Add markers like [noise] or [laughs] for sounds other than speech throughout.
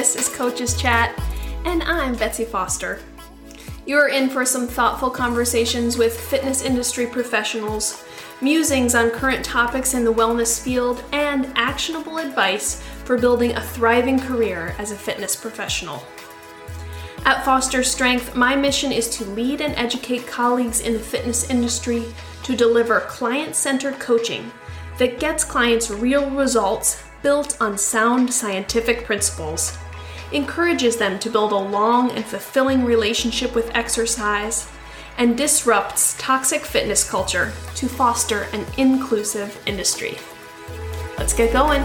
This is Coaches Chat, and I'm Betsy Foster. You're in for some thoughtful conversations with fitness industry professionals, musings on current topics in the wellness field, and actionable advice for building a thriving career as a fitness professional. At Foster Strength, my mission is to lead and educate colleagues in the fitness industry to deliver client centered coaching that gets clients real results built on sound scientific principles, encourages them to build a long and fulfilling relationship with exercise, and disrupts toxic fitness culture to foster an inclusive industry. Let's get going.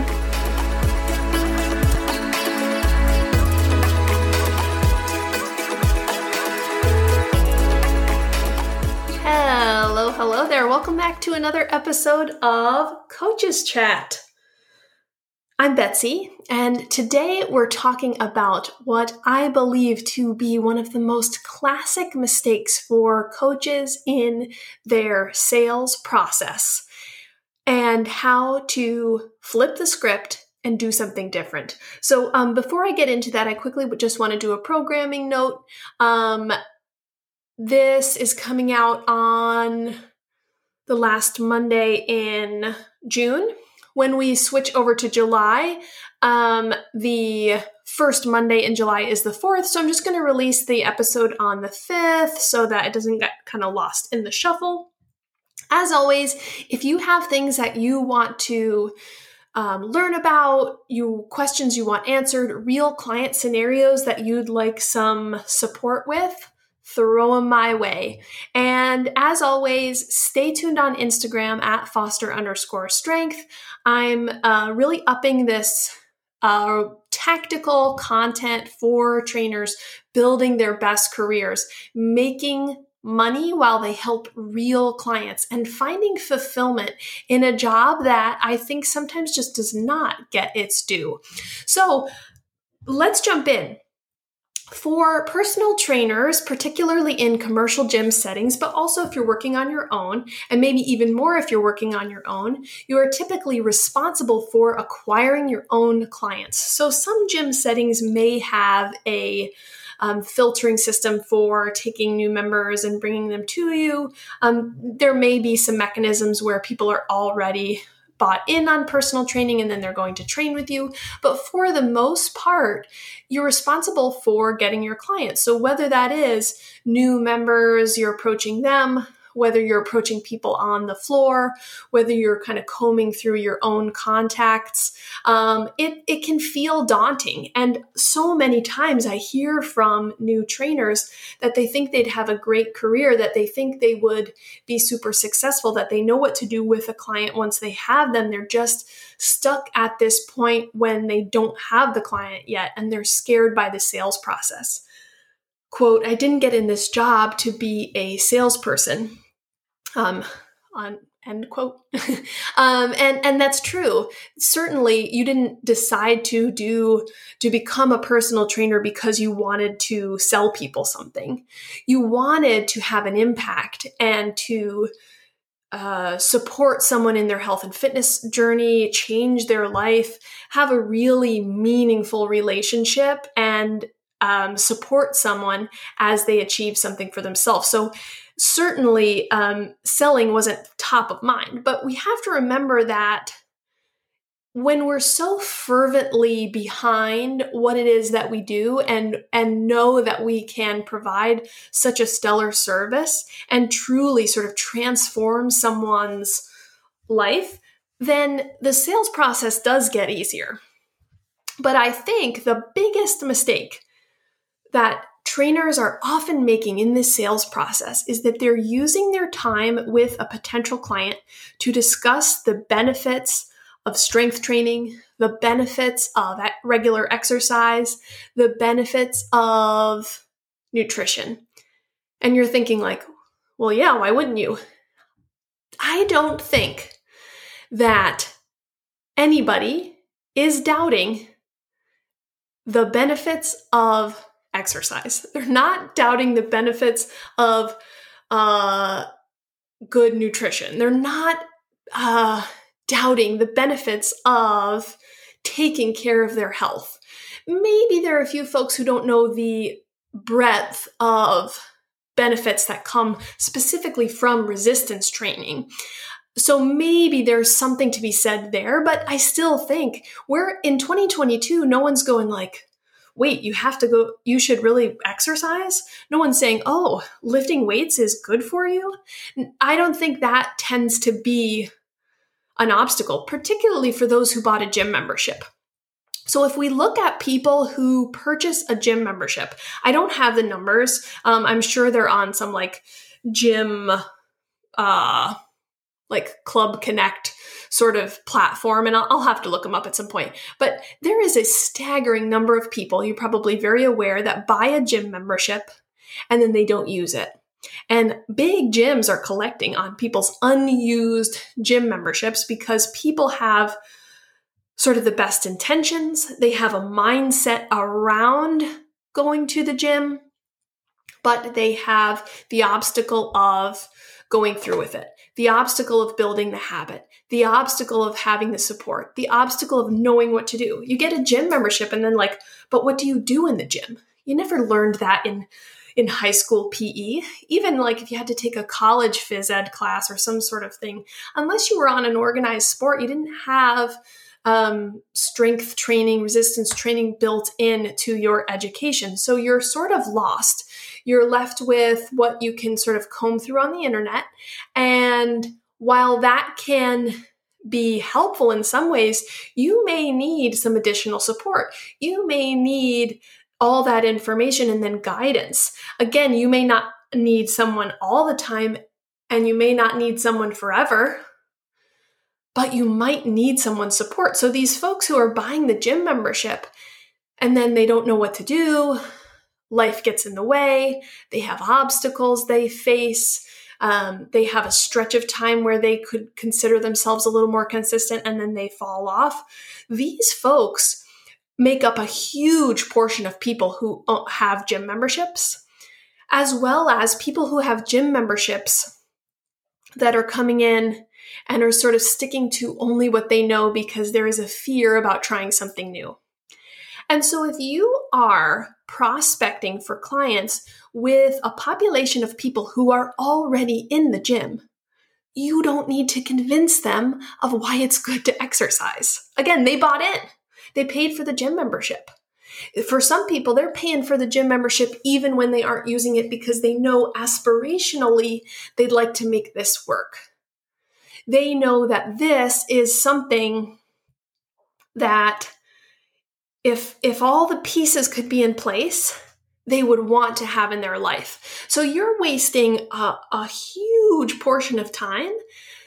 Hello, hello there. Welcome back to another episode of Coaches Chat. I'm Betsy, and today we're talking about what I believe to be one of the most classic mistakes for coaches in their sales process and how to flip the script and do something different. So, um, before I get into that, I quickly just want to do a programming note. Um, this is coming out on the last Monday in June when we switch over to July, um, the first Monday in July is the 4th. So I'm just going to release the episode on the 5th so that it doesn't get kind of lost in the shuffle. As always, if you have things that you want to um, learn about, you questions you want answered, real client scenarios that you'd like some support with, throw them my way. And as always, stay tuned on Instagram at foster underscore strength. I'm uh, really upping this uh, tactical content for trainers building their best careers, making money while they help real clients and finding fulfillment in a job that I think sometimes just does not get its due. So let's jump in. For personal trainers, particularly in commercial gym settings, but also if you're working on your own, and maybe even more if you're working on your own, you are typically responsible for acquiring your own clients. So some gym settings may have a um, filtering system for taking new members and bringing them to you. Um, there may be some mechanisms where people are already bought in on personal training and then they're going to train with you. But for the most part, you're responsible for getting your clients. So whether that is new members, you're approaching them, whether you're approaching people on the floor, whether you're kind of combing through your own contacts, um, it, it can feel daunting. And so many times I hear from new trainers that they think they'd have a great career, that they think they would be super successful, that they know what to do with a client once they have them. They're just stuck at this point when they don't have the client yet and they're scared by the sales process. Quote, I didn't get in this job to be a salesperson um, on end quote. [laughs] Um, and and that's true. Certainly you didn't decide to do to become a personal trainer because you wanted to sell people something. You wanted to have an impact and to uh, support someone in their health and fitness journey change their life have a really meaningful relationship and um, support someone as they achieve something for themselves so certainly um, selling wasn't top of mind. But we have to remember that when we're so fervently behind what it is that we do and and know that we can provide such a stellar service and truly sort of transform someone's life then the sales process does get easier but i think the biggest mistake that trainers are often making in this sales process is that they're using their time with a potential client to discuss the benefits of strength training, the benefits of regular exercise, the benefits of nutrition. And you're thinking, like, well, yeah, why wouldn't you? I don't think that anybody is doubting the benefits of exercise. [laughs] They're not doubting the benefits of uh, good nutrition. They're not uh, doubting the benefits of taking care of their health. maybe there are a few folks who don't know the breadth of benefits that come specifically from resistance training. So maybe there's something to be said there, but I still think we're in 2022, no one's going like, wait, you have to go, you should really exercise. No one's saying, oh, lifting weights is good for you. I don't think that tends to be an obstacle, particularly for those who bought a gym membership. So if we look at people who purchase a gym membership, I don't have the numbers. Um, I'm sure they're on some like gym, uh, like Club Connect sort of platform, and I'll, I'll, have to look them up at some point. But there is a staggering number of people, you're probably very aware, that buy a gym membership and then they don't use it. And big gyms are collecting on people's unused gym memberships because people have sort of the best intentions. They have a mindset around going to the gym, but they have the obstacle of going through with it, the obstacle of building the habit, the obstacle of having the support, the obstacle of knowing what to do. You get a gym membership and then, like, but what do you do in the gym? You never learned that in in high school PE, even like if you had to take a college phys ed class or some sort of thing, unless you were on an organized sport, you didn't have um, strength training, resistance training built in to your education. So you're sort of lost. You're left with what you can sort of comb through on the internet. And while that can be helpful in some ways, you may need some additional support. You may need all that information and then guidance. Again, you may not need someone all the time and you may not need someone forever, but you might need someone's support. So these folks who are buying the gym membership and then they don't know what to do, life gets in the way, they have obstacles they face. Um, they have a stretch of time where they could consider themselves a little more consistent and then they fall off. These folks make up a huge portion of people who uh, have gym memberships, as well as people who have gym memberships that are coming in and are sort of sticking to only what they know because there is a fear about trying something new. And so, if you are prospecting for clients with a population of people who are already in the gym, you don't need to convince them of why it's good to exercise. Again, they bought in. They paid for the gym membership. For some people, they're paying for the gym membership even when they aren't using it because they know aspirationally they'd like to make this work. They know that this is something that if if all the pieces could be in place, they would want to have in their life. So you're wasting a, a huge portion of time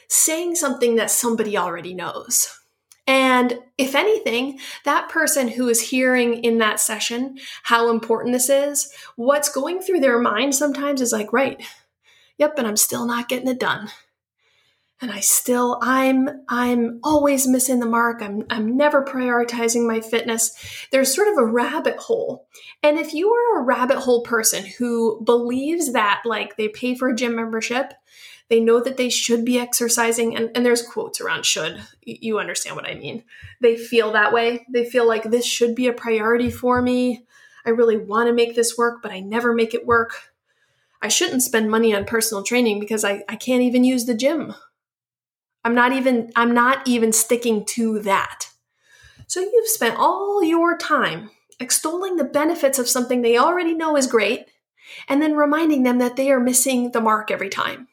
saying something that somebody already knows. And if anything, that person who is hearing in that session how important this is, what's going through their mind sometimes is like, right, yep, and I'm still not getting it done. And I still, I'm, I'm always missing the mark. I'm, I'm never prioritizing my fitness. There's sort of a rabbit hole. And if you are a rabbit hole person who believes that like they pay for a gym membership they know that they should be exercising, and, and there's quotes around should. You understand what I mean. They feel that way. They feel like this should be a priority for me. I really want to make this work, but I never make it work. I shouldn't spend money on personal training because I, I can't even use the gym. I'm not even I'm not even sticking to that. So you've spent all your time extolling the benefits of something they already know is great and then reminding them that they are missing the mark every time.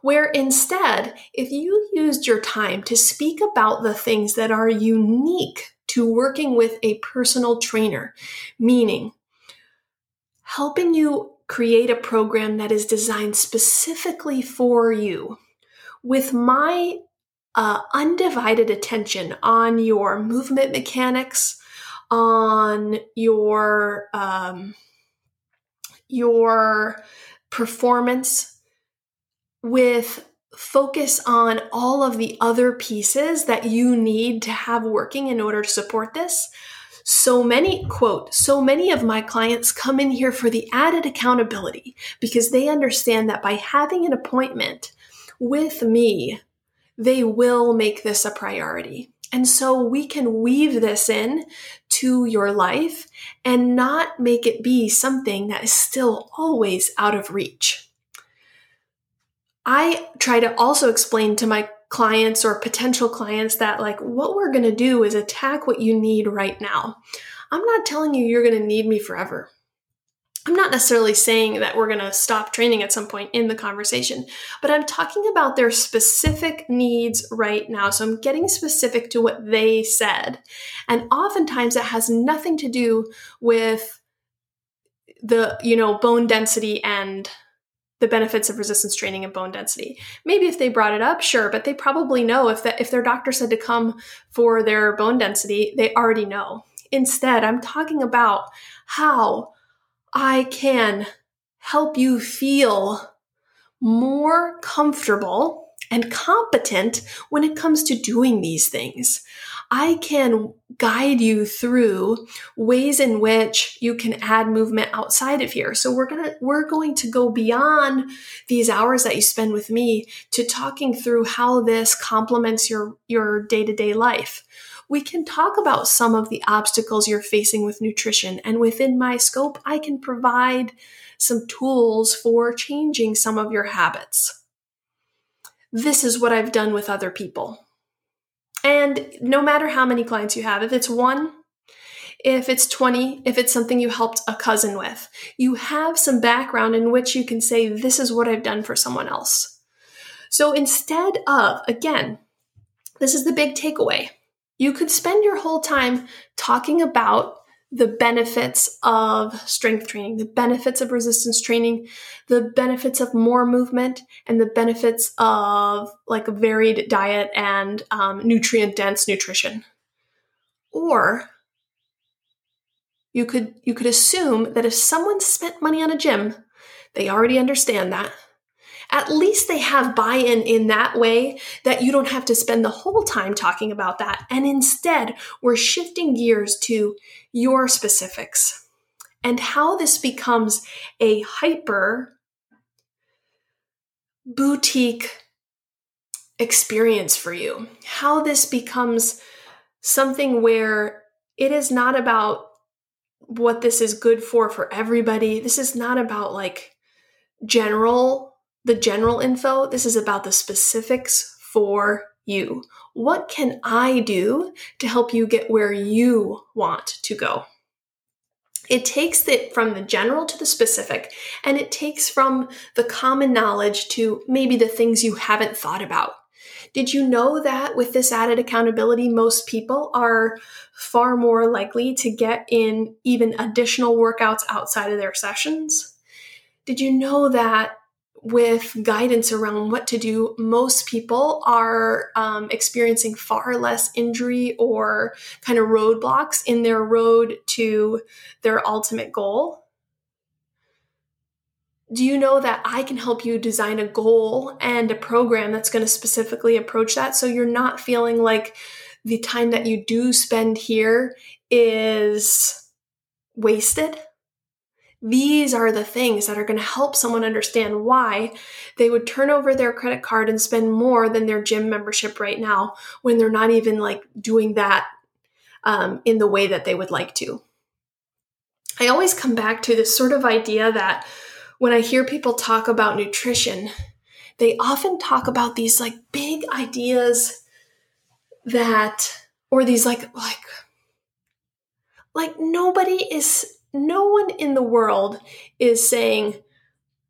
Where instead, if you used your time to speak about the things that are unique to working with a personal trainer, meaning helping you create a program that is designed specifically for you, with my uh, undivided attention on your movement mechanics, on your um, your performance with focus on all of the other pieces that you need to have working in order to support this. So many, quote, so many of my clients come in here for the added accountability because they understand that by having an appointment with me, they will make this a priority. And so we can weave this in to your life and not make it be something that is still always out of reach. I try to also explain to my clients or potential clients that, like, what we're going to do is attack what you need right now. I'm not telling you you're going to need me forever. I'm not necessarily saying that we're going to stop training at some point in the conversation, but I'm talking about their specific needs right now. So I'm getting specific to what they said. And oftentimes it has nothing to do with the, you know, bone density and the benefits of resistance training and bone density. Maybe if they brought it up, sure, but they probably know if that if their doctor said to come for their bone density, they already know. Instead, I'm talking about how I can help you feel more comfortable and competent when it comes to doing these things. I can guide you through ways in which you can add movement outside of here. So we're going to we're going to go beyond these hours that you spend with me to talking through how this complements your your day-to-day life we can talk about some of the obstacles you're facing with nutrition. And within my scope, I can provide some tools for changing some of your habits. This is what I've done with other people. And no matter how many clients you have, if it's one, if it's 20, if it's something you helped a cousin with, you have some background in which you can say, This is what I've done for someone else. So instead of, again, this is the big takeaway. You could spend your whole time talking about the benefits of strength training, the benefits of resistance training, the benefits of more movement, and the benefits of like a varied diet and um, nutrient dense nutrition. Or you could you could assume that if someone spent money on a gym, they already understand that at least they have buy in in that way that you don't have to spend the whole time talking about that. And instead, we're shifting gears to your specifics and how this becomes a hyper boutique experience for you. How this becomes something where it is not about what this is good for for everybody. This is not about like general the general info. This is about the specifics for you. What can I do to help you get where you want to go? It takes it from the general to the specific, and it takes from the common knowledge to maybe the things you haven't thought about. Did you know that with this added accountability, most people are far more likely to get in even additional workouts outside of their sessions? Did you know that with guidance around what to do, most people are um, experiencing far less injury or kind of roadblocks in their road to their ultimate goal. Do you know that I can help you design a goal and a program that's going to specifically approach that so you're not feeling like the time that you do spend here is wasted? These are the things that are going to help someone understand why they would turn over their credit card and spend more than their gym membership right now when they're not even like doing that um, in the way that they would like to. I always come back to this sort of idea that when I hear people talk about nutrition, they often talk about these like big ideas that, or these like, like, like nobody is no one in the world is saying,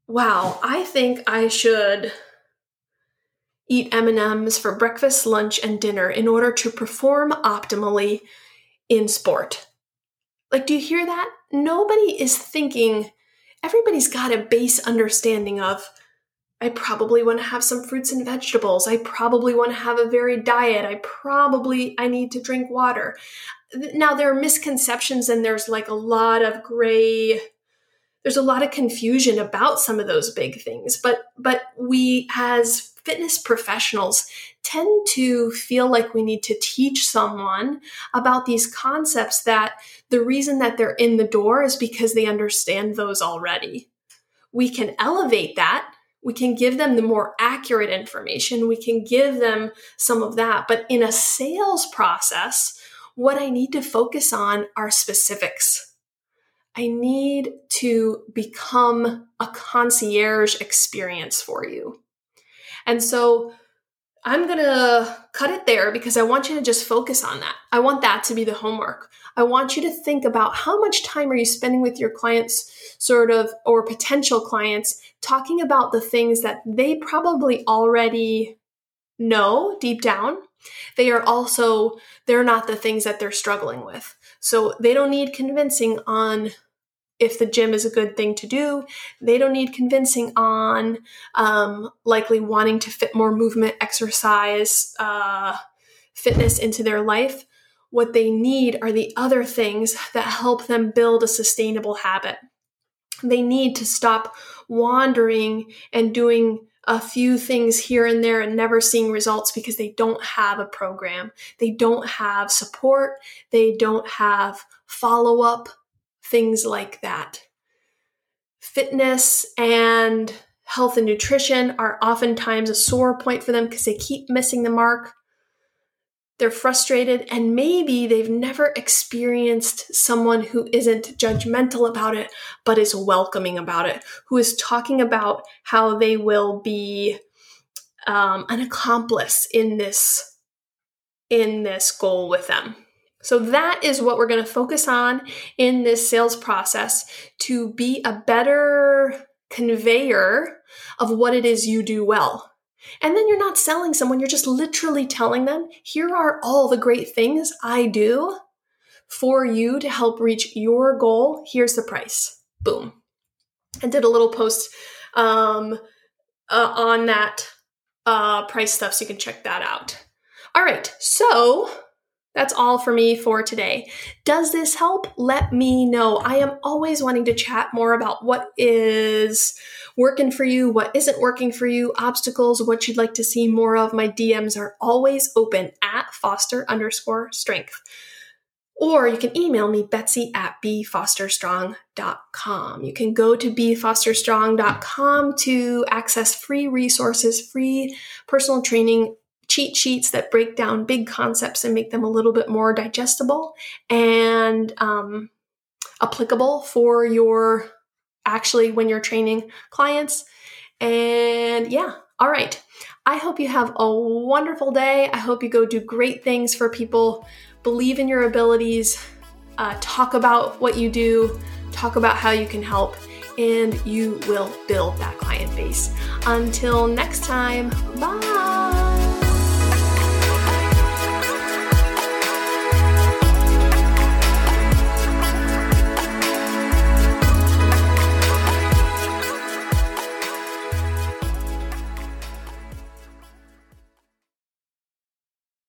"Wow, I think I should eat M&Ms for breakfast, lunch and dinner in order to perform optimally in sport." Like do you hear that? Nobody is thinking everybody's got a base understanding of I probably want to have some fruits and vegetables. I probably want to have a varied diet. I probably I need to drink water now there are misconceptions and there's like a lot of gray there's a lot of confusion about some of those big things but but we as fitness professionals tend to feel like we need to teach someone about these concepts that the reason that they're in the door is because they understand those already we can elevate that we can give them the more accurate information we can give them some of that but in a sales process what I need to focus on are specifics. I need to become a concierge experience for you. And so I'm going to cut it there because I want you to just focus on that. I want that to be the homework. I want you to think about how much time are you spending with your clients, sort of, or potential clients, talking about the things that they probably already know deep down. They are also, they're not the things that they're struggling with. So they don't need convincing on if the gym is a good thing to do. They don't need convincing on um, likely wanting to fit more movement, exercise, uh, fitness into their life. What they need are the other things that help them build a sustainable habit. They need to stop wandering and doing a few things here and there and never seeing results because they don't have a program. They don't have support. They don't have follow up things like that. Fitness and health and nutrition are oftentimes a sore point for them because they keep missing the mark. They're frustrated, and maybe they've never experienced someone who isn't judgmental about it, but is welcoming about it, who is talking about how they will be um, an accomplice in this in this goal with them. So that is what we're going to focus on in this sales process to be a better conveyor of what it is you do well. And then you're not selling someone, you're just literally telling them, here are all the great things I do for you to help reach your goal. Here's the price. Boom. I did a little post um, uh, on that uh, price stuff, so you can check that out. All right, so that's all for me for today. Does this help? Let me know. I am always wanting to chat more about what is working for you, what isn't working for you, obstacles, what you'd like to see more of. My DMs are always open at foster underscore strength. Or you can email me, betsy at befosterstrong.com. You can go to befosterstrong.com to access free resources, free personal training cheat sheets that break down big concepts and make them a little bit more digestible and um, applicable for your actually when you're training clients. And yeah, all right. I hope you have a wonderful day. I hope you go do great things for people. Believe in your abilities. Uh, talk about what you do. Talk about how you can help. And you will build that client base. Until next time, bye.